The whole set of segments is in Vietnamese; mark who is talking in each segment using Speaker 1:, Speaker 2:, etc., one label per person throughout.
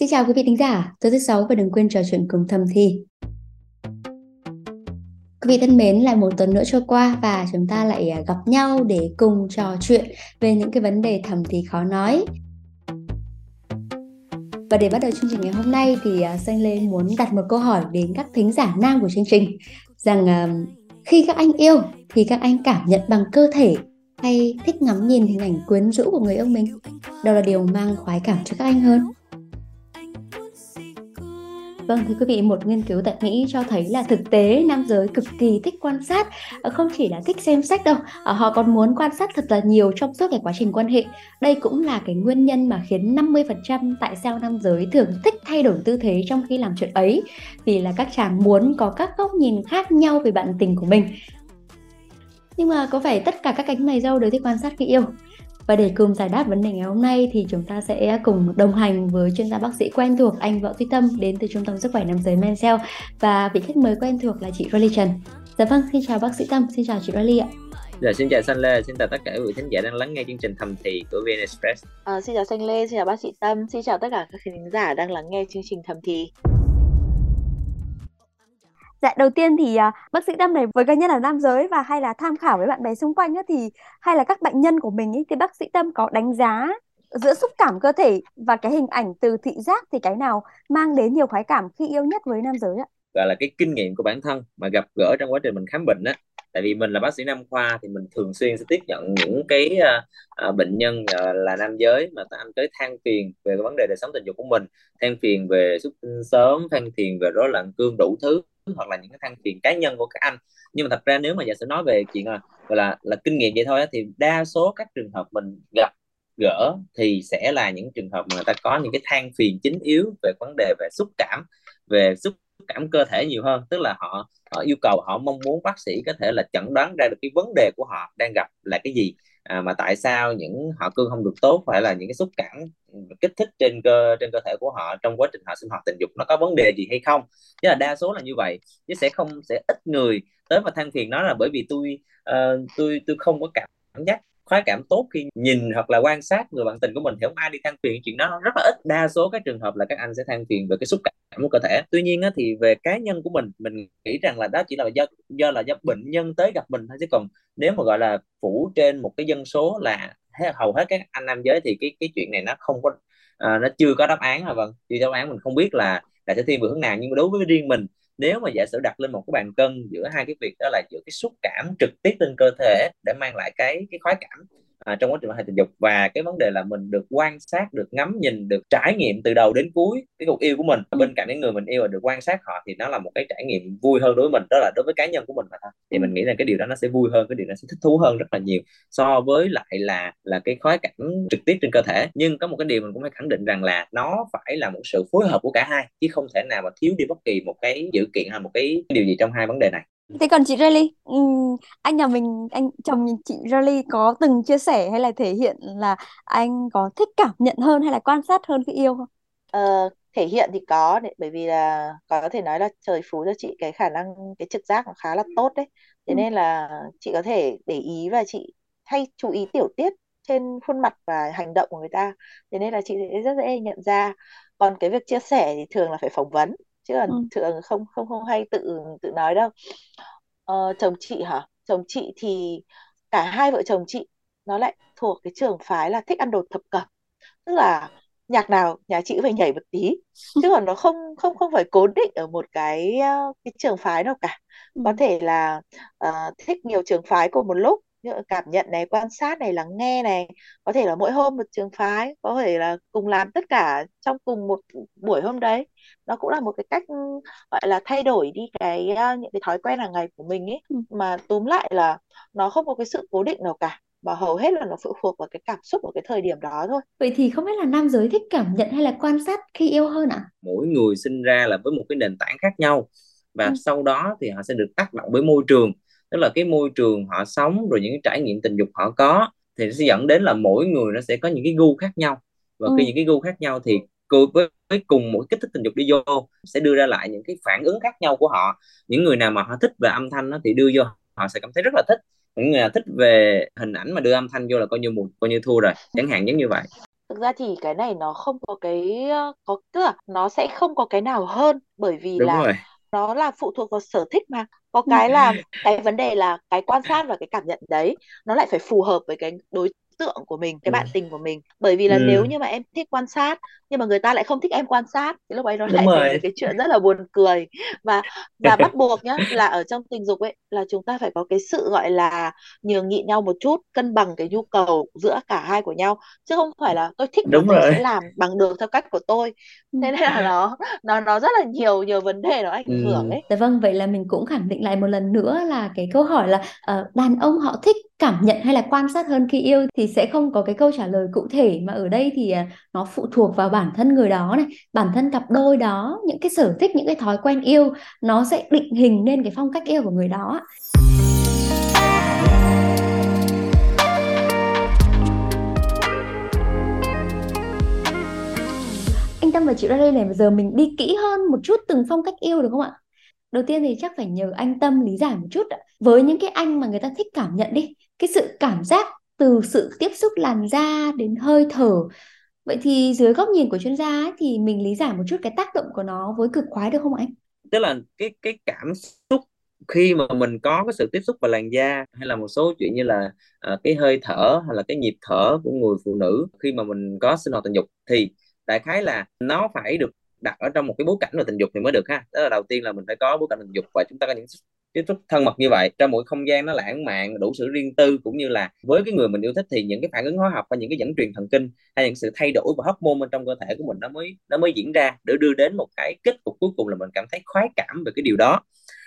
Speaker 1: Xin chào quý vị thính giả, tôi thứ sáu và đừng quên trò chuyện cùng thầm thi. Quý vị thân mến, lại một tuần nữa trôi qua và chúng ta lại à, gặp nhau để cùng trò chuyện về những cái vấn đề thầm thì khó nói. Và để bắt đầu chương trình ngày hôm nay thì à, Xanh Lê muốn đặt một câu hỏi đến các thính giả nam của chương trình rằng à, khi các anh yêu thì các anh cảm nhận bằng cơ thể hay thích ngắm nhìn hình ảnh quyến rũ của người yêu mình? Đâu là điều mang khoái cảm cho các anh hơn? Vâng, thưa quý vị, một nghiên cứu tại Mỹ cho thấy là thực tế nam giới cực kỳ thích quan sát, ờ, không chỉ là thích xem sách đâu, ờ, họ còn muốn quan sát thật là nhiều trong suốt cái quá trình quan hệ. Đây cũng là cái nguyên nhân mà khiến 50% tại sao nam giới thường thích thay đổi tư thế trong khi làm chuyện ấy, vì là các chàng muốn có các góc nhìn khác nhau về bạn tình của mình. Nhưng mà có phải tất cả các cánh mày râu đều thích quan sát khi yêu? Và để cùng giải đáp vấn đề ngày hôm nay thì chúng ta sẽ cùng đồng hành với chuyên gia bác sĩ quen thuộc anh Võ Duy Tâm đến từ Trung tâm Sức khỏe Nam giới Mencell và vị khách mời quen thuộc là chị Rolly Trần. Dạ vâng, xin chào bác sĩ Tâm, xin chào chị Rolly ạ.
Speaker 2: Dạ, xin chào Xanh Lê, xin chào tất cả quý vị thính giả đang lắng nghe chương trình thầm thì của VN Express.
Speaker 3: À, xin chào Xanh Lê, xin chào bác sĩ Tâm, xin chào tất cả các khán giả đang lắng nghe chương trình thầm thì.
Speaker 1: Dạ đầu tiên thì à, bác sĩ Tâm này với cá nhân là nam giới và hay là tham khảo với bạn bè xung quanh ấy, thì hay là các bệnh nhân của mình ấy, thì bác sĩ Tâm có đánh giá giữa xúc cảm cơ thể và cái hình ảnh từ thị giác thì cái nào mang đến nhiều khoái cảm khi yêu nhất với nam giới ạ?
Speaker 2: Gọi là cái kinh nghiệm của bản thân mà gặp gỡ trong quá trình mình khám bệnh á tại vì mình là bác sĩ nam khoa thì mình thường xuyên sẽ tiếp nhận những cái uh, uh, bệnh nhân uh, là nam giới mà anh tới than phiền về cái vấn đề đời sống tình dục của mình than phiền về xuất tinh sớm than phiền về rối loạn cương đủ thứ hoặc là những cái thăng tiền cá nhân của các anh. Nhưng mà thật ra nếu mà giả sử nói về chuyện là gọi là là kinh nghiệm vậy thôi thì đa số các trường hợp mình gặp gỡ thì sẽ là những trường hợp mà người ta có những cái than phiền chính yếu về vấn đề về xúc cảm về xúc cảm cơ thể nhiều hơn. Tức là họ, họ yêu cầu họ mong muốn bác sĩ có thể là chẩn đoán ra được cái vấn đề của họ đang gặp là cái gì à, mà tại sao những họ cương không được tốt? Phải là những cái xúc cảm ừ, kích thích trên cơ trên cơ thể của họ trong quá trình họ sinh hoạt tình dục nó có vấn đề gì hay không? Chứ là đa số là như vậy chứ sẽ không sẽ ít người tới và than phiền nó là bởi vì tôi uh, tôi tôi không có cảm giác khoái cảm tốt khi nhìn hoặc là quan sát người bạn tình của mình thì không ai đi than phiền chuyện đó rất là ít. Đa số các trường hợp là các anh sẽ than phiền về cái xúc cảm của cơ thể. Tuy nhiên á, thì về cá nhân của mình mình nghĩ rằng là đó chỉ là do do là do bệnh nhân tới gặp mình thôi chứ còn nếu mà gọi là phủ trên một cái dân số là hầu hết các anh nam giới thì cái cái chuyện này nó không có à, nó chưa có đáp án là vâng. Chưa đáp án mình không biết là là sẽ thiên về hướng nào. Nhưng mà đối với riêng mình nếu mà giả sử đặt lên một cái bàn cân giữa hai cái việc đó là giữa cái xúc cảm trực tiếp trên cơ thể để mang lại cái cái khoái cảm à, trong quá trình quan hệ tình dục. Và cái vấn đề là mình được quan sát được ngắm nhìn được trải nghiệm từ đầu đến cuối cái cuộc yêu của mình. Ừ. bên cạnh những người mình yêu và được quan sát họ thì nó là một cái trải nghiệm vui hơn đối với mình đó là đối với cá nhân của mình mà thôi. Thì mình nghĩ rằng cái điều đó nó sẽ vui hơn cái điều đó sẽ thích thú hơn rất là nhiều so với lại là là cái khoái cảm trực tiếp trên cơ thể. Nhưng có một cái điều mình cũng phải khẳng định rằng là nó phải là một sự phối hợp của cả hai chứ không thể nào mà thiếu đi bất kỳ một cái dữ kiện hay một cái điều gì trong hai vấn đề này
Speaker 1: Thế còn chị Riley, anh nhà mình, anh chồng chị Riley có từng chia sẻ hay là thể hiện là anh có thích cảm nhận hơn hay là quan sát hơn khi yêu không?
Speaker 3: Ờ, thể hiện thì có đấy, bởi vì là có thể nói là trời phú cho chị cái khả năng cái trực giác nó khá là tốt đấy. Thế
Speaker 1: Ừ.
Speaker 3: nên là chị có thể để ý và chị hay chú ý tiểu tiết trên khuôn mặt và hành động của người ta. Thế nên là chị sẽ rất dễ nhận ra. Còn cái việc chia sẻ thì thường là phải phỏng vấn chứ còn
Speaker 1: Ừ.
Speaker 3: thường không không không hay tự tự nói đâu. Ờ, chồng chị hả? Chồng chị thì cả hai vợ chồng chị nó lại thuộc cái trường phái là thích ăn đồ thập cẩm. Tức là nhạc nào nhà chị cũng phải nhảy một tí. Chứ còn nó không không không phải cố định ở một cái ờ, cái trường phái nào cả.
Speaker 1: Ừ.
Speaker 3: có thể là ờ, thích nhiều trường phái cùng một lúc như cảm nhận này quan sát này lắng nghe này có thể là mỗi hôm một trường phái có thể là cùng làm tất cả trong cùng một buổi hôm đấy nó cũng là một cái cách gọi là thay đổi đi cái những cái thói quen hàng ngày của mình ấy
Speaker 1: Ừ.
Speaker 3: mà túm lại là nó không có cái sự cố định nào cả và hầu hết là nó phụ thuộc vào cái cảm xúc của cái thời điểm đó thôi
Speaker 1: Vậy thì không biết là nam giới thích cảm nhận hay là quan sát khi yêu hơn ạ?
Speaker 2: mỗi người sinh ra là với một cái nền tảng khác nhau và
Speaker 1: Ừ.
Speaker 2: sau đó thì họ sẽ được tác động bởi môi trường tức là cái môi trường họ sống rồi những cái trải nghiệm tình dục họ có thì nó sẽ dẫn đến là mỗi người nó sẽ có những cái gu khác nhau. Và
Speaker 1: Ừ.
Speaker 2: khi những cái gu khác nhau thì với, với cùng một kích thích tình dục đi vô sẽ đưa ra lại những cái phản ứng khác nhau của họ. Những người nào mà họ thích về âm thanh đó, thì đưa vô họ sẽ cảm thấy rất là thích. Những người nào thích về hình ảnh mà đưa âm thanh vô là coi như một coi như thua rồi. Chẳng hạn giống như vậy.
Speaker 3: Thực ra thì cái này nó không có cái ờ, có tức là nó sẽ không có cái nào hơn. Bởi vì
Speaker 2: đúng
Speaker 3: là
Speaker 2: rồi.
Speaker 3: nó là phụ thuộc vào sở thích mà có cái là cái vấn đề là cái quan sát và cái cảm nhận đấy nó lại phải phù hợp với cái đối tượng của mình cái
Speaker 2: ừ.
Speaker 3: bạn tình của mình. Bởi vì là
Speaker 2: Ừ.
Speaker 3: nếu như mà em thích quan sát nhưng mà người ta lại không thích em quan sát thì lúc ấy nó
Speaker 2: đúng
Speaker 3: lại cái chuyện rất là buồn cười. Và và bắt buộc nhá là ở trong tình dục ấy là chúng ta phải có cái sự gọi là nhường nhịn nhau một chút cân bằng cái nhu cầu giữa cả hai của nhau. Chứ không phải là tôi thích
Speaker 2: đúng
Speaker 3: tôi
Speaker 2: rồi.
Speaker 3: sẽ làm bằng được theo cách của tôi. Thế nên là nó nó nó rất là nhiều nhiều vấn đề nó ảnh
Speaker 2: ừ.
Speaker 3: hưởng ấy.
Speaker 1: Dạ vâng, vậy là mình cũng khẳng định lại một lần nữa là cái câu hỏi là ờ, đàn ông họ thích cảm nhận hay là quan sát hơn khi yêu thì sẽ không có cái câu trả lời cụ thể mà ở đây thì à, nó phụ thuộc vào bản thân người đó này, bản thân cặp đôi đó, những cái sở thích, những cái thói quen yêu nó sẽ định hình nên cái phong cách yêu của người đó. Anh Tâm và chị ra đây này bây giờ mình đi kỹ hơn một chút từng phong cách yêu được không ạ? Đầu tiên thì chắc phải nhờ anh Tâm lý giải một chút ạ. Với những cái anh mà người ta thích cảm nhận đi, cái sự cảm giác từ sự tiếp xúc làn da đến hơi thở. Vậy thì dưới góc nhìn của chuyên gia ấy, thì mình lý giải một chút cái tác động của nó với cực khoái được không anh?
Speaker 2: tức là cái cái cảm xúc khi mà mình có cái sự tiếp xúc vào làn da hay là một số chuyện như là uh, cái hơi thở hay là cái nhịp thở của người phụ nữ khi mà mình có sinh hoạt tình dục thì đại khái là nó phải được đặt ở trong một cái bối cảnh về tình dục thì mới được ha đó là đầu tiên là mình phải có bối cảnh tình dục và chúng ta có những tiếp xúc thân mật như vậy trong một không gian nó lãng mạn đủ sự riêng tư cũng như là với cái người mình yêu thích thì những cái phản ứng hóa học và những cái dẫn truyền thần kinh hay những sự thay đổi và hormone bên trong cơ thể của mình nó mới nó mới diễn ra để đưa đến một cái kết cục cuối cùng là mình cảm thấy khoái cảm về cái điều đó.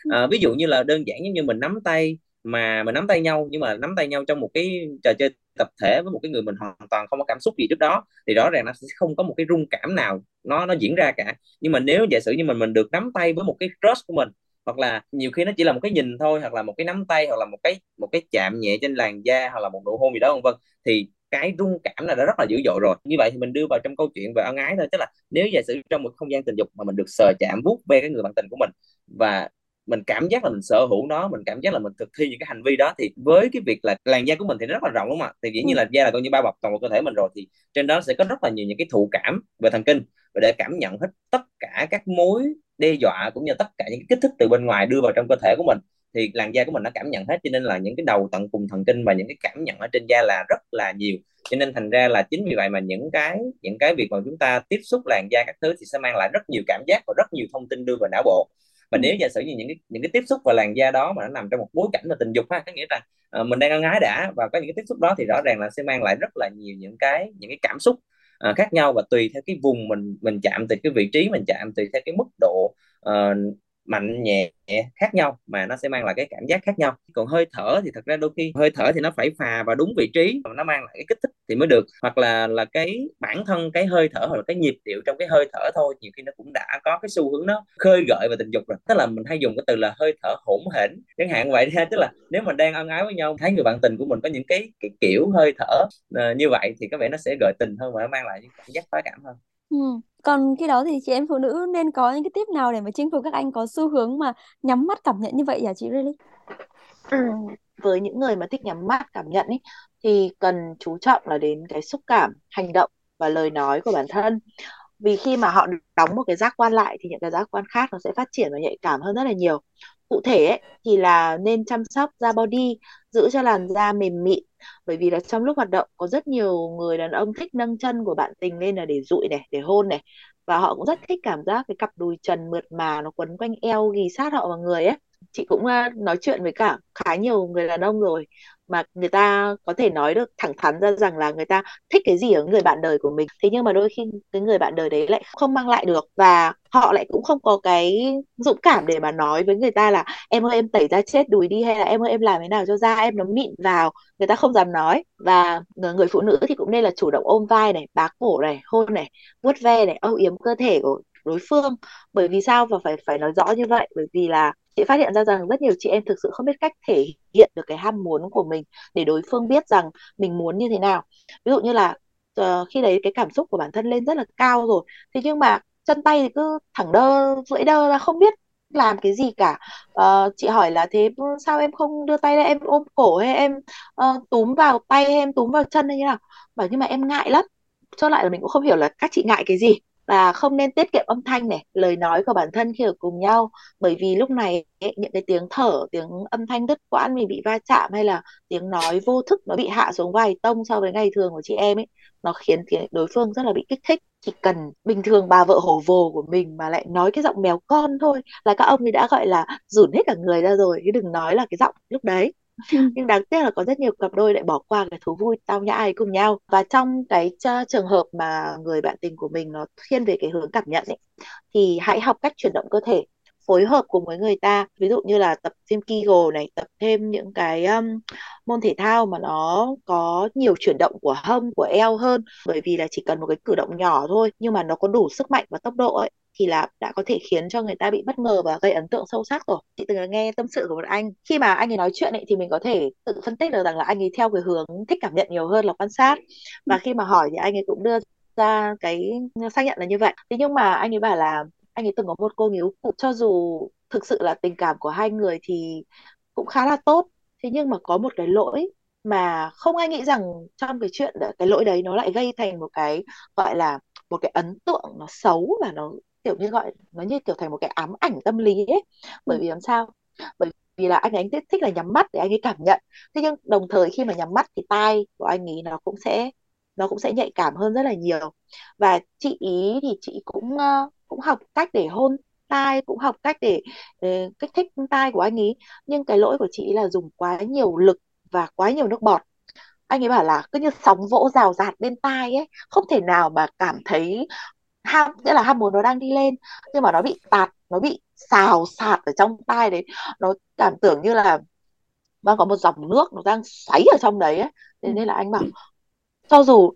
Speaker 2: À, ví dụ như là đơn giản giống như mình nắm tay mà mình nắm tay nhau nhưng mà nắm tay nhau trong một cái trò chơi tập thể với một cái người mình hoàn toàn không có cảm xúc gì trước đó thì rõ ràng nó sẽ không có một cái rung cảm nào nó nó diễn ra cả. Nhưng mà nếu giả sử như mình mình được nắm tay với một cái crush của mình hoặc là nhiều khi nó chỉ là một cái nhìn thôi, hoặc là một cái nắm tay, hoặc là một cái một cái chạm nhẹ trên làn da, hoặc là một nụ hôn gì đó, vân vân. Thì cái rung cảm là đã rất là dữ dội rồi. Như vậy thì mình đưa vào trong câu chuyện về ân ái thôi. Tức là nếu giả sử trong một không gian tình dục mà mình được sờ chạm vuốt ve cái người bạn tình của mình và mình cảm giác là mình sở hữu nó, mình cảm giác là mình thực thi những cái hành vi đó, thì với cái việc là làn da của mình thì nó rất là rộng đúng không ạ. Thì dĩ nhiên là da là coi như bao bọc toàn bộ cơ thể mình rồi, thì trên đó sẽ có rất là nhiều những cái thụ cảm về thần kinh và để cảm nhận hết tất cả các mối đe dọa cũng như tất cả những kích thích từ bên ngoài đưa vào trong cơ thể của mình thì làn da của mình nó cảm nhận hết. Cho nên là những cái đầu tận cùng thần kinh và những cái cảm nhận ở trên da là rất là nhiều. Cho nên thành ra là chính vì vậy mà những cái những cái việc mà chúng ta tiếp xúc làn da các thứ thì sẽ mang lại rất nhiều cảm giác và rất nhiều thông tin đưa vào não bộ. Và nếu giả sử như những cái những cái tiếp xúc vào làn da đó mà nó nằm trong một bối cảnh là tình dục ha có nghĩa là uh, mình đang ân ái đã và có những cái tiếp xúc đó thì rõ ràng là sẽ mang lại rất là nhiều những cái những cái cảm xúc uh, khác nhau và tùy theo cái vùng mình mình chạm từ cái vị trí mình chạm tùy theo cái mức độ uh, mạnh nhẹ khác nhau mà nó sẽ mang lại cái cảm giác khác nhau. Còn hơi thở thì thật ra đôi khi hơi thở thì nó phải phà vào đúng vị trí và nó mang lại cái kích thích thì mới được. Hoặc là là cái bản thân cái hơi thở hoặc là cái nhịp điệu trong cái hơi thở thôi nhiều khi nó cũng đã có cái xu hướng nó khơi gợi về tình dục rồi. Tức là mình hay dùng cái từ là hơi thở hỗn hển chẳng hạn vậy ha tức là nếu mình đang ân ái với nhau thấy người bạn tình của mình có những cái cái kiểu hơi thở uh, như vậy thì có vẻ nó sẽ gợi tình hơn và nó mang lại những cảm giác khoái cảm hơn.
Speaker 1: Ừ. Còn khi đó thì chị em phụ nữ nên có những cái tip nào để mà chinh phục các anh có xu hướng mà nhắm mắt cảm nhận như vậy hả chị Lily?
Speaker 3: Ừ. Với những người mà thích nhắm mắt cảm nhận ấy thì cần chú trọng là đến cái xúc cảm, hành động và lời nói của bản thân. Vì khi mà họ đóng một cái giác quan lại thì những cái giác quan khác nó sẽ phát triển và nhạy cảm hơn rất là nhiều. Cụ thể ấy, thì là nên chăm sóc da body, giữ cho làn da mềm mịn. Bởi vì là trong lúc hoạt động có rất nhiều người đàn ông thích nâng chân của bạn tình lên là để dụi này, để hôn này. Và họ cũng rất thích cảm giác cái cặp đùi trần mượt mà nó quấn quanh eo ghì sát họ vào người ấy chị cũng ờ, nói chuyện với cả khá nhiều người đàn ông rồi, mà người ta có thể nói được thẳng thắn ra rằng là người ta thích cái gì ở người bạn đời của mình. Thế nhưng mà đôi khi cái người bạn đời đấy lại không mang lại được và họ lại cũng không có cái dũng cảm để mà nói với người ta là em ơi, em tẩy da chết đùi đi hay là em ơi, em làm thế nào cho da em nó mịn vào người ta không dám nói. Và người phụ nữ thì cũng nên là chủ động ôm vai này, bá cổ này, hôn này, vuốt ve này, âu yếm cơ thể của đối phương. Bởi vì sao? Và phải phải nói rõ như vậy, bởi vì là chị phát hiện ra rằng rất nhiều chị em thực sự không biết cách thể hiện được cái ham muốn của mình để đối phương biết rằng mình muốn như thế nào. Ví dụ như là uh, khi đấy cái cảm xúc của bản thân lên rất là cao rồi thế nhưng mà chân tay thì cứ thẳng đơ duỗi đơ là không biết làm cái gì cả. Uh, chị hỏi là thế sao em không đưa tay ra em ôm cổ hay em uh, túm vào tay hay em túm vào chân hay như nào? Bảo nhưng mà em ngại lắm. Cho lại là mình cũng không hiểu là các chị ngại cái gì và không nên tiết kiệm âm thanh này lời nói của bản thân khi ở cùng nhau. Bởi vì lúc này ấy, những cái tiếng thở tiếng âm thanh đứt quãng mình bị va chạm hay là tiếng nói vô thức nó bị hạ xuống vài tông so với ngày thường của chị em ấy nó khiến đối phương rất là bị kích thích. Chỉ cần bình thường bà vợ hổ vồ của mình mà lại nói cái giọng mèo con thôi là các ông ấy đã gọi là rủn hết cả người ra rồi chứ đừng nói là cái giọng lúc đấy. nhưng đáng tiếc là có rất nhiều cặp đôi lại bỏ qua cái thú vui tao nhã ấy cùng nhau. Và trong cái ờ, trường hợp mà người bạn tình của mình nó thiên về cái hướng cảm nhận ấy thì hãy học cách chuyển động cơ thể phối hợp cùng với người ta. Ví dụ như là tập thêm Kegel này tập thêm những cái um, môn thể thao mà nó có nhiều chuyển động của hông của eo hơn. Bởi vì là chỉ cần một cái cử động nhỏ thôi nhưng mà nó có đủ sức mạnh và tốc độ ấy thì là đã có thể khiến cho người ta bị bất ngờ và gây ấn tượng sâu sắc rồi. Chị từng nghe tâm sự của một anh khi mà anh ấy nói chuyện ấy, thì mình có thể tự phân tích được rằng là anh ấy theo cái hướng thích cảm nhận nhiều hơn là quan sát. Và khi mà hỏi thì anh ấy cũng đưa ra cái xác nhận là như vậy. Thế nhưng mà anh ấy bảo là anh ấy từng có một cô nghiếu cụ cho dù thực sự là tình cảm của hai người thì cũng khá là tốt. Thế nhưng mà có một cái lỗi mà không ai nghĩ rằng trong cái chuyện cái lỗi đấy nó lại gây thành một cái gọi là một cái ấn tượng nó xấu và nó kiểu như gọi nó như kiểu thành một cái ám ảnh tâm lý ấy. Bởi ừ. vì làm sao? Bởi vì là anh ấy thích, thích là nhắm mắt để anh ấy cảm nhận. Thế nhưng đồng thời khi mà nhắm mắt thì tai của anh ấy nó cũng sẽ nó cũng sẽ nhạy cảm hơn rất là nhiều. Và chị ý thì chị cũng uh, cũng học cách để hôn tai cũng học cách để uh, kích thích tai của anh ấy. Nhưng cái lỗi của chị là dùng quá nhiều lực và quá nhiều nước bọt. Anh ấy bảo là cứ như sóng vỗ rào rạt bên tai ấy không thể nào mà cảm thấy ham nghĩa là ham muốn nó đang đi lên nhưng mà nó bị tạt nó bị xào sạt ở trong tai đấy nó cảm tưởng như là đang có một dòng nước nó đang xoáy ở trong đấy ấy. thế nên là anh bảo cho dù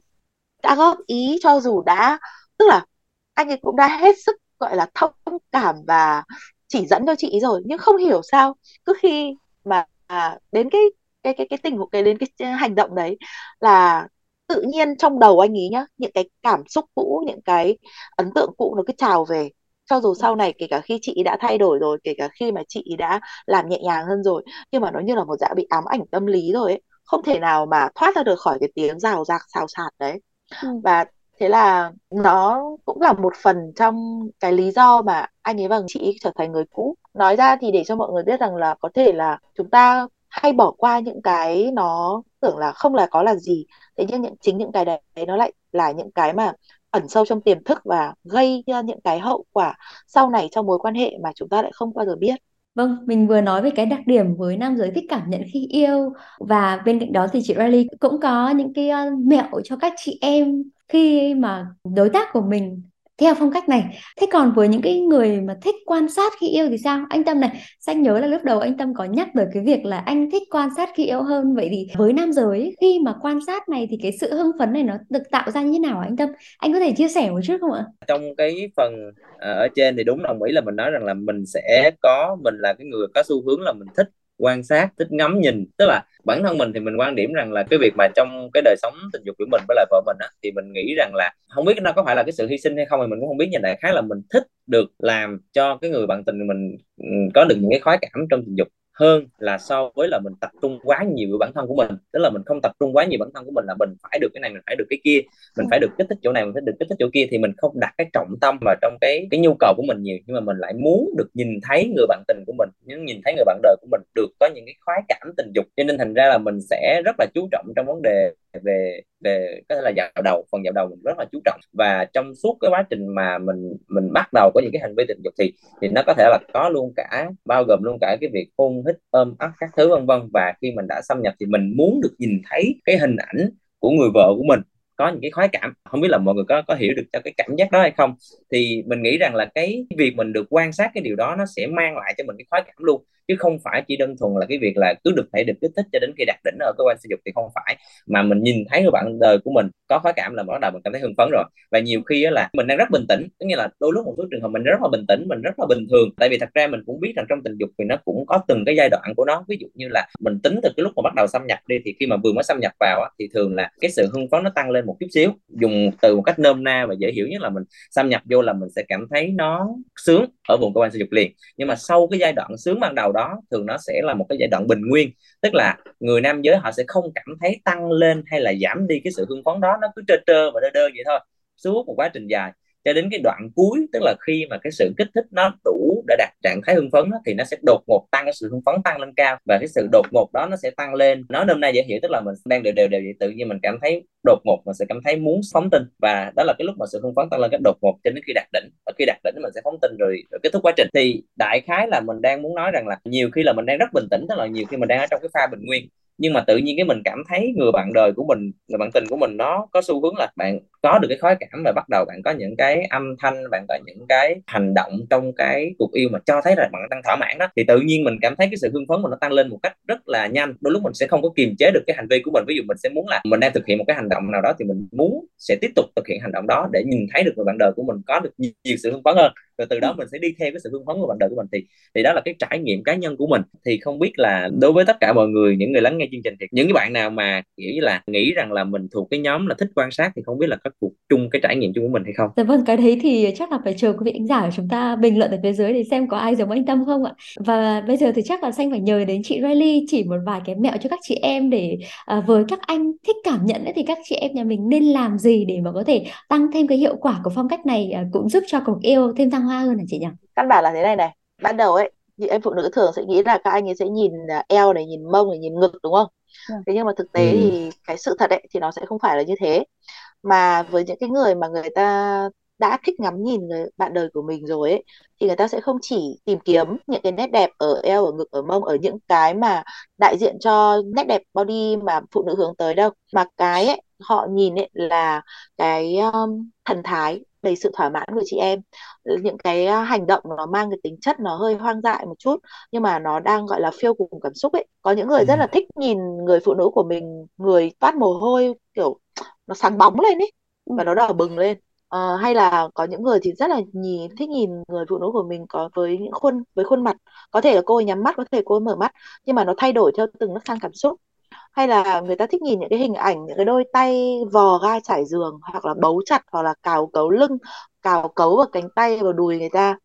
Speaker 3: đã góp ý cho dù đã tức là anh ấy cũng đã hết sức gọi là thông cảm và chỉ dẫn cho chị rồi nhưng không hiểu sao cứ khi mà à, đến cái cái cái cái tình huống cái đến cái hành động đấy là tự nhiên trong đầu anh ý nhá những cái cảm xúc cũ những cái ấn tượng cũ nó cứ trào về. Cho dù sau này kể cả khi chị đã thay đổi rồi kể cả khi mà chị đã làm nhẹ nhàng hơn rồi nhưng mà nó như là một dạng bị ám ảnh tâm lý rồi ấy. Không thể nào mà thoát ra được khỏi cái tiếng rào rạc xào xạc đấy. Ừ. và thế là nó cũng là một phần trong cái lý do mà anh ấy và chị trở thành người cũ. Nói ra thì để cho mọi người biết rằng là có thể là chúng ta hay bỏ qua những cái nó tưởng là không là có là gì. Thế nhưng những chính những cái đấy nó lại là những cái mà ẩn sâu trong tiềm thức và gây ra những cái hậu quả sau này trong mối quan hệ mà chúng ta lại không bao giờ biết.
Speaker 1: Vâng, mình vừa nói về cái đặc điểm với nam giới thích cảm nhận khi yêu. Và bên cạnh đó thì chị Riley cũng có những cái ờ, mẹo cho các chị em khi mà đối tác của mình theo phong cách này. Thế còn với những cái người mà thích quan sát khi yêu thì sao? Anh Tâm này xanh nhớ là lúc đầu anh Tâm có nhắc tới cái việc là anh thích quan sát khi yêu hơn. Vậy thì với nam giới, khi mà quan sát này thì cái sự hưng phấn này nó được tạo ra như thế nào anh Tâm? Anh có thể chia sẻ một chút không ạ?
Speaker 2: Trong cái phần à, ở trên thì đúng, đồng ý là mình nói rằng là mình sẽ có, mình là cái người có xu hướng là mình thích quan sát, thích ngắm nhìn. Tức là bản thân mình thì mình quan điểm rằng là cái việc mà trong cái đời sống tình dục của mình với lại vợ mình á, thì mình nghĩ rằng là không biết nó có phải là cái sự hy sinh hay không thì mình cũng không biết nhưng đại khái là mình thích được làm cho cái người bạn tình mình ừ, có được những cái khoái cảm trong tình dục hơn là so với là mình tập trung quá nhiều vào bản thân của mình. Tức là mình không tập trung quá nhiều bản thân của mình là mình phải được cái này, mình phải được cái kia, mình phải được kích thích chỗ này, mình phải được kích thích chỗ kia, thì mình không đặt cái trọng tâm vào trong cái cái nhu cầu của mình nhiều. Nhưng mà mình lại muốn được nhìn thấy người bạn tình của mình những nhìn thấy người bạn đời của mình được có những cái khoái cảm tình dục. Cho nên thành ra là mình sẽ rất là chú trọng trong vấn đề về về có thể là dạo đầu, phần dạo đầu mình rất là chú trọng. Và trong suốt cái quá trình mà mình mình bắt đầu có những cái hành vi tình dục thì thì nó có thể là có luôn cả, bao gồm luôn cả cái việc hôn, hít, ôm ấp các thứ, vân vân. Và khi mình đã xâm nhập thì mình muốn được nhìn thấy cái hình ảnh của người vợ của mình có những cái khoái cảm. Không biết là mọi người có có hiểu được cho cái cảm giác đó hay không? Thì mình nghĩ rằng là cái việc mình được quan sát cái điều đó nó sẽ mang lại cho mình cái khoái cảm luôn chứ không phải chỉ đơn thuần là cái việc là cứ được thể được kích thích cho đến khi đạt đỉnh ở cơ quan sinh dục thì không phải. Mà mình nhìn thấy người bạn đời của mình có khoái cảm là bắt đầu mình cảm thấy hưng phấn rồi. Và nhiều khi là mình đang rất bình tĩnh tức nghĩa là đôi lúc một số trường hợp mình rất là bình tĩnh, mình rất là bình thường. Tại vì thật ra mình cũng biết rằng trong tình dục thì nó cũng có từng cái giai đoạn của nó. Ví dụ như là mình tính từ cái lúc mà bắt đầu xâm nhập đi, thì khi mà vừa mới xâm nhập vào á, thì thường là cái sự hưng phấn nó tăng lên một chút xíu. Dùng từ một cách nôm na và dễ hiểu nhất là mình xâm nhập vô là mình sẽ cảm thấy nó sướng ở vùng cơ quan sinh dục liền. Nhưng mà sau cái giai đoạn sướng ban đầu đó, thường nó sẽ là một cái giai đoạn bình nguyên. Tức là người nam giới họ sẽ không cảm thấy tăng lên hay là giảm đi cái sự hưng phấn đó nó cứ trơ trơ và đơ đơ vậy thôi suốt một quá trình dài. Cho đến cái đoạn cuối tức là khi mà cái sự kích thích nó đủ để đạt trạng thái hưng phấn đó, thì nó sẽ đột ngột tăng cái sự hưng phấn tăng lên cao và cái sự đột ngột đó nó sẽ tăng lên. Nó nôm na dễ hiểu tức là mình đang đều đều đều vậy tự nhiên mình cảm thấy đột ngột mình sẽ cảm thấy muốn phóng tinh. Và đó là cái lúc mà sự hưng phấn tăng lên cái đột ngột cho đến khi đạt đỉnh. Và khi đạt đỉnh mình sẽ phóng tinh rồi, rồi kết thúc quá trình. Thì đại khái là mình đang muốn nói rằng là nhiều khi là mình đang rất bình tĩnh tức là nhiều khi mình đang ở trong cái pha bình nguyên nhưng mà tự nhiên cái mình cảm thấy người bạn đời của mình, người bạn tình của mình nó có xu hướng là bạn có được cái khoái cảm và bắt đầu bạn có những cái âm thanh bạn có những cái hành động trong cái cuộc yêu mà cho thấy là bạn đang thỏa mãn đó thì tự nhiên mình cảm thấy cái sự hưng phấn mình nó tăng lên một cách rất là nhanh. Đôi lúc mình sẽ không có kiềm chế được cái hành vi của mình ví dụ mình sẽ muốn là mình đang thực hiện một cái hành động nào đó thì mình muốn sẽ tiếp tục thực hiện hành động đó để nhìn thấy được người bạn đời của mình có được nhiều, nhiều sự hưng phấn hơn. Rồi từ đó mình sẽ đi theo cái sự hưng phấn của bạn đời của mình. Thì thì đó là cái trải nghiệm cá nhân của mình. Thì không biết là đối với tất cả mọi người những người lắng nghe chương trình thì những cái bạn nào mà kiểu như là nghĩ rằng là mình thuộc cái nhóm là thích quan sát thì không biết là có cuộc chung cái trải nghiệm chung của mình hay không
Speaker 1: Dạ vâng, cái đấy thì chắc là phải chờ quý vị khán giả của chúng ta bình luận ở phía dưới để xem có ai giống anh Tâm không ạ. Và bây giờ thì chắc là Xanh phải nhờ đến chị Riley chỉ một vài cái mẹo cho các chị em để à, với các anh thích cảm nhận ấy, thì các chị em nhà mình nên làm gì để mà có thể tăng thêm cái hiệu quả của phong cách này à, cũng giúp cho cuộc yêu thêm thăng hoa hơn hả chị nhỉ?
Speaker 3: căn bản là thế này này ban đầu ấy chị em phụ nữ thường sẽ nghĩ là các anh ấy sẽ nhìn à, eo này nhìn mông này nhìn ngực đúng không
Speaker 1: Vâng.
Speaker 3: thế nhưng mà thực tế
Speaker 2: ừ.
Speaker 3: thì cái sự thật ấy thì nó sẽ không phải là như thế mà với những cái người mà người ta đã thích ngắm nhìn người bạn đời của mình rồi ấy thì người ta sẽ không chỉ tìm kiếm những cái nét đẹp ở eo ở ngực ở mông ở những cái mà đại diện cho nét đẹp body mà phụ nữ hướng tới đâu. Mà cái ấy, họ nhìn ấy là cái um, thần thái đầy sự thỏa mãn của chị em. Những cái hành động nó mang cái tính chất nó hơi hoang dại một chút nhưng mà nó đang gọi là phiêu cùng cảm xúc ấy. Có những người
Speaker 2: Ừ.
Speaker 3: rất là thích nhìn người phụ nữ của mình người toát mồ hôi kiểu nó sáng bóng lên ấy
Speaker 1: Ừ.
Speaker 3: và nó đỏ bừng lên. Ờ, hay là có những người thì rất là nhìn thích nhìn người phụ nữ của mình có với những khuôn với khuôn mặt. Có thể là cô ấy nhắm mắt có thể cô ấy mở mắt nhưng mà nó thay đổi theo từng nấc thang cảm xúc. Hay là người ta thích nhìn những cái hình ảnh những cái đôi tay vò ga trải giường hoặc là bấu chặt hoặc là cào cấu lưng cào cấu vào cánh tay vào đùi người ta.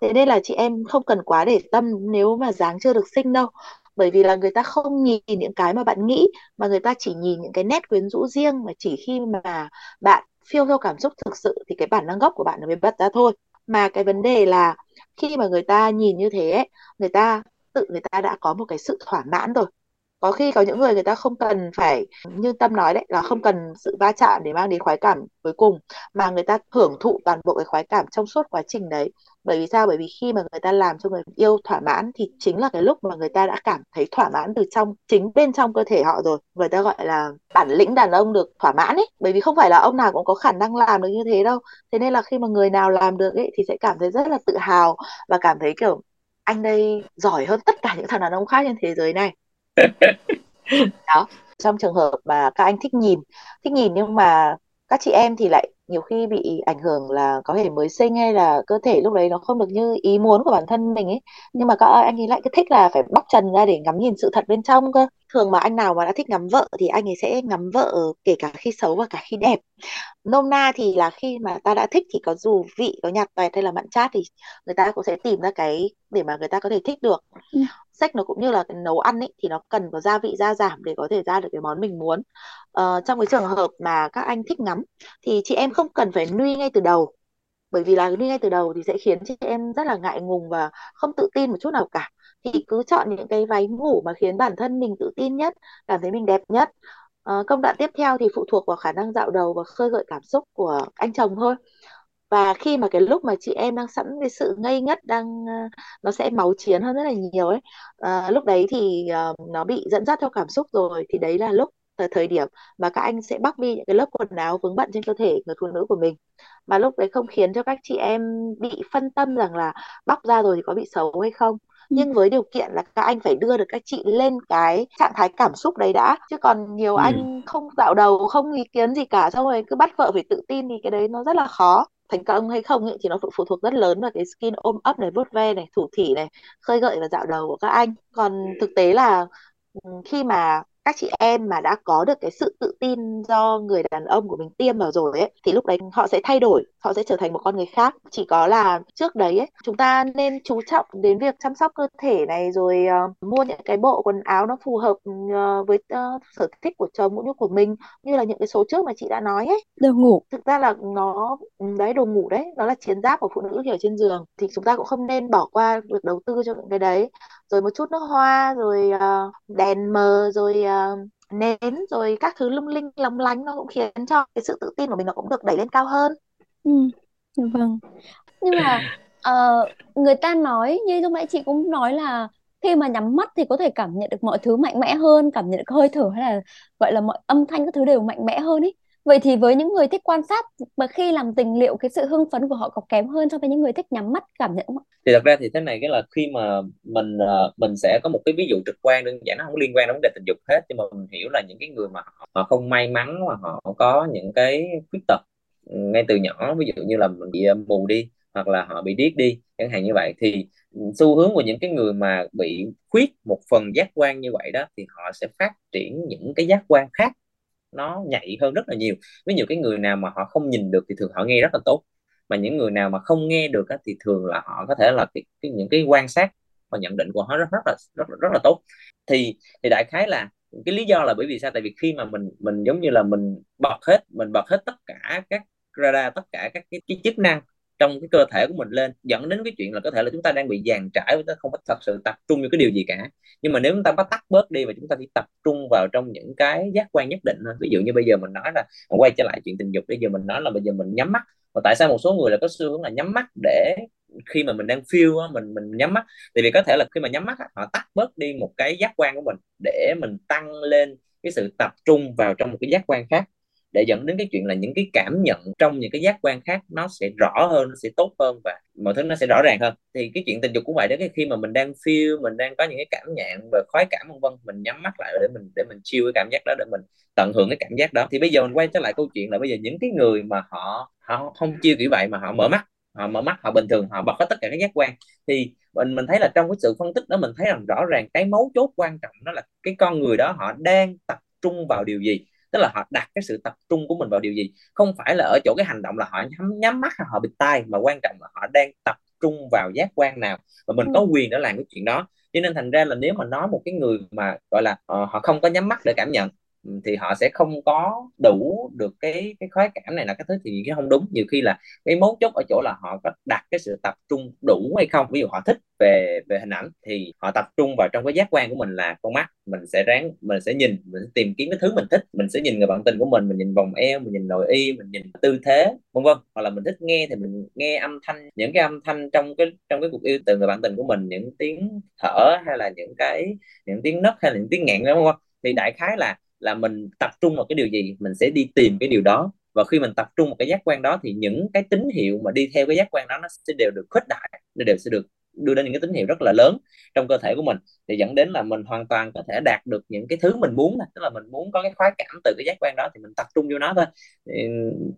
Speaker 3: Thế nên là chị em không cần quá để tâm nếu mà dáng chưa được xinh đâu bởi vì là người ta không nhìn những cái mà bạn nghĩ mà người ta chỉ nhìn những cái nét quyến rũ riêng mà chỉ khi mà bạn phiêu theo cảm xúc thực sự thì cái bản năng gốc của bạn nó mới bật ra thôi. Mà cái vấn đề là khi mà người ta nhìn như thế ấy, người ta tự người ta đã có một cái sự thỏa mãn rồi có khi có những người người ta không cần phải, như Tâm nói đấy, là không cần sự va chạm để mang đến khoái cảm cuối cùng, mà người ta hưởng thụ toàn bộ cái khoái cảm trong suốt quá trình đấy. Bởi vì sao? Bởi vì khi mà người ta làm cho người yêu thỏa mãn thì chính là cái lúc mà người ta đã cảm thấy thỏa mãn từ trong, chính bên trong cơ thể họ rồi. Người ta gọi là bản lĩnh đàn ông được thỏa mãn ấy. Bởi vì không phải là ông nào cũng có khả năng làm được như thế đâu. Thế nên là khi mà người nào làm được ấy thì sẽ cảm thấy rất là tự hào và cảm thấy kiểu anh đây giỏi hơn tất cả những thằng đàn ông khác trên thế giới này đó, trong trường hợp mà các anh thích nhìn thích nhìn nhưng mà các chị em thì lại nhiều khi bị ảnh hưởng là có thể mới sinh hay là cơ thể lúc đấy nó không được như ý muốn của bản thân mình ấy. Nhưng mà các anh ấy lại cứ thích là phải bóc trần ra để ngắm nhìn sự thật bên trong cơ thường mà anh nào mà đã thích ngắm vợ thì anh ấy sẽ ngắm vợ kể cả khi xấu và cả khi đẹp. Nôm na thì là khi mà ta đã thích thì có dù vị có nhạt toẹt hay là mặn chát thì người ta cũng sẽ tìm ra cái để mà người ta có thể thích được.
Speaker 1: Ừ.
Speaker 3: sách nó cũng như là cái nấu ăn ấy thì nó cần có gia vị gia giảm để có thể ra được cái món mình muốn. Ờ, trong cái trường hợp mà các anh thích ngắm thì chị em không cần phải nuôi ngay từ đầu. Bởi vì là nuôi ngay từ đầu thì sẽ khiến chị em rất là ngại ngùng và không tự tin một chút nào cả thì cứ chọn những cái váy ngủ mà khiến bản thân mình tự tin nhất cảm thấy mình đẹp nhất. À, công đoạn tiếp theo thì phụ thuộc vào khả năng dạo đầu và khơi gợi cảm xúc của anh chồng thôi. Và khi mà cái lúc mà chị em đang sẵn cái sự ngây ngất đang ờ, nó sẽ máu chiến hơn rất là nhiều ấy à, lúc đấy thì uh, nó bị dẫn dắt theo cảm xúc rồi thì đấy là lúc thời thời điểm mà các anh sẽ bóc đi những cái lớp quần áo vướng bận trên cơ thể người phụ nữ của mình. Mà lúc đấy không khiến cho các chị em bị phân tâm rằng là bóc ra rồi thì có bị xấu hay không nhưng với điều kiện là các anh phải đưa được các chị lên cái trạng thái cảm xúc đấy đã. Chứ còn nhiều
Speaker 2: Ừ.
Speaker 3: anh không dạo đầu không ý kiến gì cả xong rồi cứ bắt vợ phải tự tin thì cái đấy nó rất là khó. Thành công hay không ấy, thì nó phụ phụ thuộc rất lớn vào cái skin ôm ấp này vuốt ve này thủ thỉ này khơi gợi và dạo đầu của các anh. Còn thực tế là ừ, khi mà các chị em mà đã có được cái sự tự tin do người đàn ông của mình tiêm vào rồi ấy thì lúc đấy họ sẽ thay đổi họ sẽ trở thành một con người khác. Chỉ có là trước đấy ấy, chúng ta nên chú trọng đến việc chăm sóc cơ thể này rồi uh, mua những cái bộ quần áo nó phù hợp uh, với uh, sở thích của chồng cũng như của mình như là những cái số trước mà chị đã nói ấy.
Speaker 1: Đồ ngủ.
Speaker 3: Thực ra là nó đấy đồ ngủ đấy nó là chiến giáp của phụ nữ kiểu trên giường thì chúng ta cũng không nên bỏ qua việc đầu tư cho những cái đấy rồi một chút nước hoa rồi uh, đèn mờ rồi uh, nến rồi các thứ lung linh lóng lánh nó cũng khiến cho cái sự tự tin của mình nó cũng được đẩy lên cao hơn.
Speaker 1: Ừ dạ vâng. Nhưng mà uh, người ta nói như lúc nãy chị cũng nói là khi mà nhắm mắt thì có thể cảm nhận được mọi thứ mạnh mẽ hơn cảm nhận được hơi thở hay là gọi là mọi âm thanh các thứ đều mạnh mẽ hơn ấy vậy thì với những người thích quan sát mà khi làm tình liệu cái sự hưng phấn của họ có kém hơn so với những người thích nhắm mắt cảm nhận không ạ?
Speaker 2: thì thật ra thì thế này cái là khi mà mình ờ, mình sẽ có một cái ví dụ trực quan đơn giản nó không liên quan đến vấn đề tình dục hết nhưng mà mình hiểu là những cái người mà họ, họ không may mắn mà họ có những cái khuyết tật ừ, ngay từ nhỏ ví dụ như là mình bị ờ, mù đi hoặc là họ bị điếc đi chẳng hạn như vậy thì xu hướng của những cái người mà bị khuyết một phần giác quan như vậy đó thì họ sẽ phát triển những cái giác quan khác nó nhạy hơn rất là nhiều. Với nhiều cái người nào mà họ không nhìn được thì thường họ nghe rất là tốt. Mà những người nào mà không nghe được á, thì thường là họ có thể là cái, cái những cái quan sát và nhận định của họ rất rất là rất rất là tốt. Thì thì đại khái là cái lý do là bởi vì sao? Tại vì khi mà mình mình giống như là mình bật hết mình bật hết tất cả các radar tất cả các cái, cái chức năng trong cái cơ thể của mình lên, dẫn đến cái chuyện là có thể là chúng ta đang bị dàn trải, chúng ta không có thật sự tập trung vào cái điều gì cả. Nhưng mà nếu chúng ta bắt tắt bớt đi và chúng ta chỉ tập trung vào trong những cái giác quan nhất định thôi. Ví dụ như bây giờ mình nói là quay trở lại chuyện tình dục, bây giờ mình nói là bây giờ mình nhắm mắt. Và tại sao một số người là có xu hướng là nhắm mắt để khi mà mình đang feel mình mình nhắm mắt? Thì vì có thể là khi mà nhắm mắt họ tắt bớt đi một cái giác quan của mình để mình tăng lên cái sự tập trung vào trong một cái giác quan khác để dẫn đến cái chuyện là những cái cảm nhận trong những cái giác quan khác nó sẽ rõ hơn, nó sẽ tốt hơn và mọi thứ nó sẽ rõ ràng hơn. Thì cái chuyện tình dục cũng vậy đó, cái khi mà mình đang feel, mình đang có những cái cảm nhận và khoái cảm vân vân, mình nhắm mắt lại để mình để mình chiêu cái cảm giác đó, để mình tận hưởng cái cảm giác đó. Thì bây giờ mình quay trở lại câu chuyện là bây giờ những cái người mà họ họ không chiêu kiểu vậy mà họ mở mắt, họ mở mắt, họ bình thường, họ bật hết tất cả các giác quan. Thì mình mình thấy là trong cái sự phân tích đó mình thấy rằng rõ ràng cái mấu chốt quan trọng đó là cái con người đó họ đang tập trung vào điều gì tức là họ đặt cái sự tập trung của mình vào điều gì không phải là ở chỗ cái hành động là họ nhắm nhắm mắt hay họ bịt tai mà quan trọng là họ đang tập trung vào giác quan nào và mình có ừ. quyền để làm cái chuyện đó cho nên thành ra là nếu mà nói một cái người mà gọi là uh, họ không có nhắm mắt để cảm nhận thì họ sẽ không có đủ được cái cái khoái cảm này là cái thứ thì cái không đúng. Nhiều khi là cái mấu chốt ở chỗ là họ có đặt cái sự tập trung đủ hay không. Ví dụ họ thích về về hình ảnh thì họ tập trung vào trong cái giác quan của mình là con mắt. Mình sẽ ráng, mình sẽ nhìn, mình sẽ tìm kiếm cái thứ mình thích. Mình sẽ nhìn người bạn tình của mình mình nhìn vòng eo, mình nhìn nội y, mình nhìn tư thế, vân vân. Hoặc là mình thích nghe thì mình nghe âm thanh, những cái âm thanh trong cái trong cái cuộc yêu từ người bạn tình của mình, những tiếng thở hay là những cái, những tiếng nấc hay là những tiếng nghẹn đúng không thì đại khái là là mình tập trung vào cái điều gì mình sẽ đi tìm cái điều đó. Và khi mình tập trung một cái giác quan đó thì những cái tín hiệu mà đi theo cái giác quan đó nó sẽ đều được khuếch đại nó đều sẽ được đưa đến những cái tín hiệu rất là lớn trong cơ thể của mình. Thì dẫn đến là mình hoàn toàn có thể đạt được những cái thứ mình muốn tức là mình muốn có cái khoái cảm từ cái giác quan đó thì mình tập trung vô nó thôi. Thì,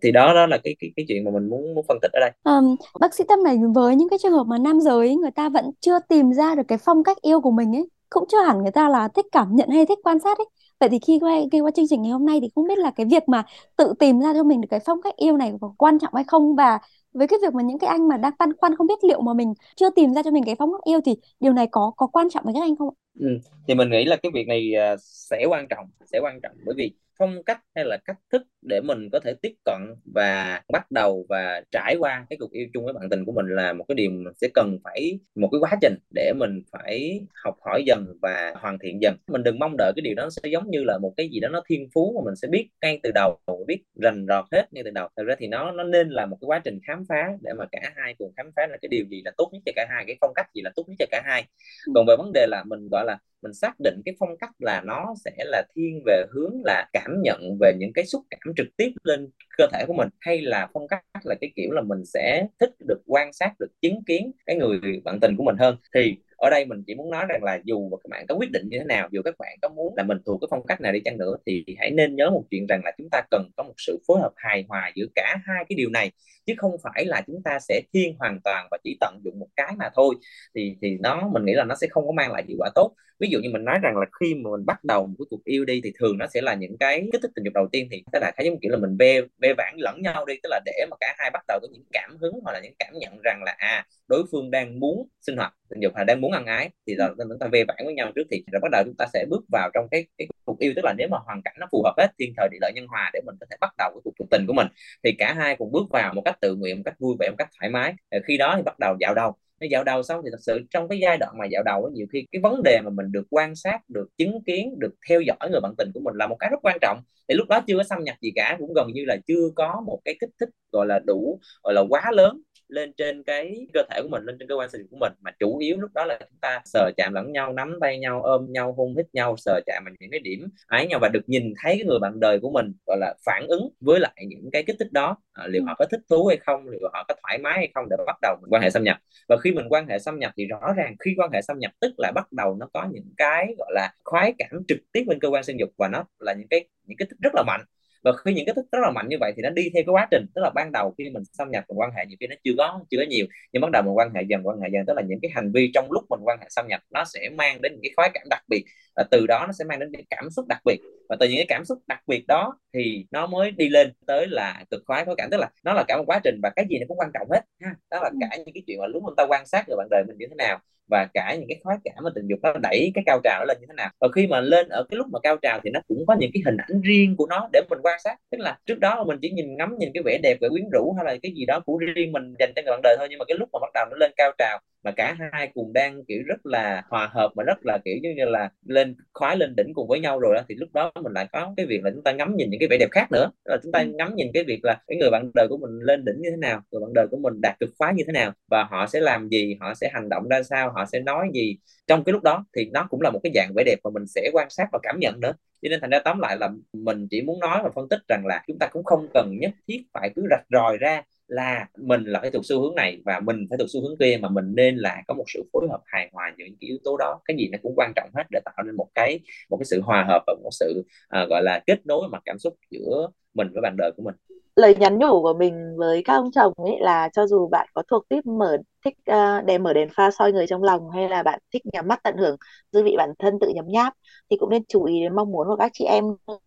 Speaker 2: thì đó đó là cái cái cái chuyện mà mình muốn muốn phân tích ở đây.
Speaker 1: Um, bác sĩ tâm này với những cái trường hợp mà nam giới người ta vẫn chưa tìm ra được cái phong cách yêu của mình ấy cũng chưa hẳn người ta là thích cảm nhận hay thích quan sát ấy vậy thì khi quay khi qua chương trình ngày hôm nay thì không biết là cái việc mà tự tìm ra cho mình được cái phong cách yêu này có quan trọng hay không và với cái việc mà những cái anh mà đang băn khoăn không biết liệu mà mình chưa tìm ra cho mình cái phong cách yêu thì điều này có có quan trọng với các anh không ạ?
Speaker 2: Ừ. Thì mình nghĩ là cái việc này à, sẽ quan trọng, sẽ quan trọng bởi vì phong cách hay là cách thức để mình có thể tiếp cận và bắt đầu và trải qua cái cuộc yêu chung với bạn tình của mình là một cái điều mình sẽ cần phải một cái quá trình để mình phải học hỏi dần và hoàn thiện dần. Mình đừng mong đợi cái điều đó sẽ giống như là một cái gì đó nó thiên phú mà mình sẽ biết ngay từ đầu biết rành rọt hết ngay từ đầu. Thật ra thì nó nó nên là một cái quá trình khám phá để mà cả hai cùng khám phá là cái điều gì là tốt nhất cho cả hai cái phong cách gì là tốt nhất cho cả hai. Ừ. còn về vấn đề là mình gọi là mình xác định cái phong cách là nó sẽ là thiên về hướng là cảm nhận về những cái xúc cảm trực tiếp lên cơ thể của mình, hay là phong cách là cái kiểu là mình sẽ thích được quan sát, được chứng kiến cái người bạn tình của mình hơn. Thì ở đây mình chỉ muốn nói rằng là dù các bạn có quyết định như thế nào, dù các bạn có muốn là mình thuộc cái phong cách nào đi chăng nữa, thì hãy nên nhớ một chuyện rằng là chúng ta cần có một sự phối hợp hài hòa giữa cả hai cái điều này, chứ không phải là chúng ta sẽ thiên hoàn toàn và chỉ tận dụng một cái mà thôi. Thì thì nó, mình nghĩ là nó sẽ không có mang lại hiệu quả tốt. Ví dụ như mình nói rằng là khi mà mình bắt đầu một cái cuộc yêu đi thì thường nó sẽ là những cái kích thích tình dục đầu tiên thì tức là khá giống kiểu là mình ve ve vãn lẫn nhau đi, tức là để mà cả hai bắt đầu có những cảm hứng hoặc là những cảm nhận rằng là à đối phương đang muốn sinh hoạt tình dục hay đang muốn ăn ái, thì là chúng ta về vãn với nhau trước, thì rồi bắt đầu chúng ta sẽ bước vào trong cái cái cuộc yêu. Tức là nếu mà hoàn cảnh nó phù hợp hết, thiên thời địa lợi nhân hòa để mình có thể bắt đầu cái cuộc cuộc tình của mình, thì cả hai cùng bước vào một cách tự nguyện, một cách vui vẻ, một cách thoải mái. Khi đó thì bắt đầu dạo đầu. Nó dạo đầu xong thì thật sự trong cái giai đoạn mà dạo đầu nhiều khi cái vấn đề mà mình được quan sát, được chứng kiến, được theo dõi người bạn tình của mình là một cái rất quan trọng. Thì lúc đó chưa có xâm nhập gì cả, cũng gần như là chưa có một cái kích thích, gọi là đủ, gọi là quá lớn lên trên cái cơ thể của mình lên trên cơ quan sinh dục của mình. Mà chủ yếu lúc đó là chúng ta sờ chạm lẫn nhau nắm tay nhau ôm nhau hôn hít nhau sờ chạm vào những cái điểm ấy nhau và được nhìn thấy cái người bạn đời của mình gọi là phản ứng với lại những cái kích thích đó. À, liệu họ có thích thú hay không liệu họ có thoải mái hay không để bắt đầu quan hệ xâm nhập. Và khi mình quan hệ xâm nhập thì rõ ràng khi quan hệ xâm nhập tức là bắt đầu nó có những cái gọi là khoái cảm trực tiếp bên cơ quan sinh dục và nó là những cái những cái thích rất là mạnh và khi những cái thức rất là mạnh như vậy thì nó đi theo cái quá trình. Tức là ban đầu khi mình xâm nhập mình quan hệ nhiều khi nó chưa có chưa có nhiều. Nhưng bắt đầu mình quan hệ dần quan hệ dần. Tức là những cái hành vi trong lúc mình quan hệ xâm nhập nó sẽ mang đến những cái khoái cảm đặc biệt. Và từ đó nó sẽ mang đến những cảm xúc đặc biệt. Và từ những cái cảm xúc đặc biệt đó thì nó mới đi lên tới là cực khoái khoái cảm. Tức là nó là cả một quá trình và cái gì nó cũng quan trọng hết ha. Đó là ừ. cả những cái chuyện mà lúc chúng ta quan sát người bạn đời mình như thế nào và cả những cái khoái cảm và tình dục nó đẩy cái cao trào đó lên như thế nào. Và khi mà lên ở cái lúc mà cao trào thì nó cũng có những cái hình ảnh riêng của nó để mình quan sát. Tức là trước đó mình chỉ nhìn ngắm, nhìn cái vẻ đẹp, vẻ quyến rũ hay là cái gì đó của riêng mình dành cho người bạn đời thôi, nhưng mà cái lúc mà bắt đầu nó lên cao trào mà cả hai cùng đang kiểu rất là hòa hợp mà rất là kiểu như là lên khoái lên đỉnh cùng với nhau rồi đó thì lúc đó mình lại có cái việc là chúng ta ngắm nhìn những cái vẻ đẹp khác nữa. Là chúng ta ừ. ngắm nhìn cái việc là cái người bạn đời của mình lên đỉnh như thế nào người bạn đời của mình đạt cực khoái như thế nào và họ sẽ làm gì họ sẽ hành động ra sao họ sẽ nói gì. Trong cái lúc đó thì nó cũng là một cái dạng vẻ đẹp mà mình sẽ quan sát và cảm nhận nữa. Cho nên thành ra tóm lại là mình chỉ muốn nói và phân tích rằng là chúng ta cũng không cần nhất thiết phải cứ rạch ròi ra là mình là phải thuộc xu hướng này và mình phải thuộc xu hướng kia mà mình nên là có một sự phối hợp hài hòa những cái yếu tố đó. Cái gì nó cũng quan trọng hết để tạo nên một cái một cái sự hòa hợp và một sự uh, gọi là kết nối mặt cảm xúc giữa mình với bạn đời của mình.
Speaker 3: Lời nhắn nhủ của mình với các ông chồng ấy là cho dù bạn có thuộc tiếp mở thích uh, đèn mở đèn pha soi người trong lòng hay là bạn thích nhắm mắt tận hưởng dư vị bản thân tự nhấm nháp thì cũng nên chú ý đến mong muốn của các chị em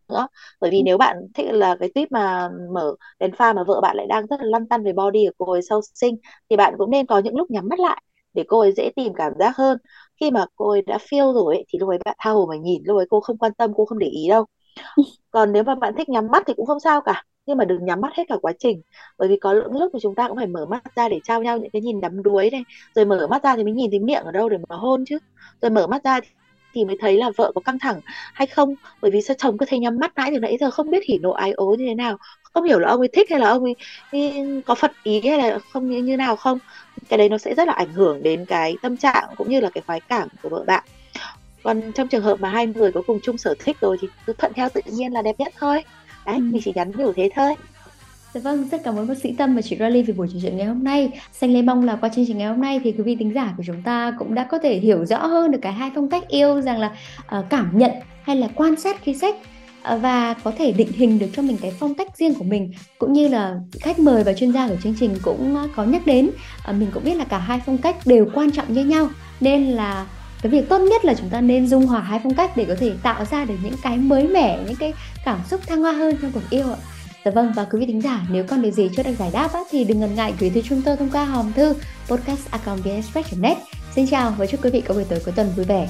Speaker 3: nữa. Bởi vì nếu bạn thích là cái tuyếp mà mở đèn pha mà vợ bạn lại đang rất là lăn tăn về body của cô ấy sau sinh thì bạn cũng nên có những lúc nhắm mắt lại để cô ấy dễ tìm cảm giác hơn. Khi mà cô ấy đã feel rồi ấy, thì lúc ấy bạn tha hồ mà nhìn lúc ấy cô không quan tâm cô không để ý đâu còn nếu mà bạn thích nhắm mắt thì cũng không sao cả nhưng mà đừng nhắm mắt hết cả quá trình. Bởi vì có những lúc mà chúng ta cũng phải mở mắt ra để trao nhau những cái nhìn đắm đuối này. Rồi mở mắt ra thì mới nhìn thấy miệng ở đâu để mà hôn chứ. Rồi mở mắt ra thì mới thấy là vợ có căng thẳng hay không. Bởi vì sao chồng cứ thấy nhắm mắt nãy từ nãy giờ không biết hỉ nộ ái ố như thế nào. Không hiểu là ông ấy thích hay là ông ấy, ấy có phật ý hay là không như, như nào không. Cái đấy nó sẽ rất là ảnh hưởng đến cái tâm trạng cũng như là cái khoái cảm của vợ bạn còn trong trường hợp mà hai người có cùng chung sở thích rồi thì cứ thuận theo tự nhiên là đẹp nhất thôi đấy ừ. mình chỉ nhắn nhủ thế thôi
Speaker 1: Dạ vâng, rất cảm ơn bác sĩ Tâm và chị Rally vì buổi trò chuyện ngày hôm nay. Xanh Lê mong là qua chương trình ngày hôm nay thì quý vị tính giả của chúng ta cũng đã có thể hiểu rõ hơn được cái hai phong cách yêu rằng là uh, cảm nhận hay là quan sát khi sách uh, và có thể định hình được cho mình cái phong cách riêng của mình cũng như là khách mời và chuyên gia của chương trình cũng có nhắc đến uh, mình cũng biết là cả hai phong cách đều quan trọng như nhau nên là cái việc tốt nhất là chúng ta nên dung hòa hai phong cách để có thể tạo ra được những cái mới mẻ những cái cảm xúc thăng hoa hơn trong cuộc yêu ạ Dạ vâng và quý vị thính giả nếu còn điều gì chưa được giải đáp á, thì đừng ngần ngại gửi thư chúng tôi thông qua hòm thư podcast net Xin chào và chúc quý vị có buổi tối cuối tuần vui vẻ.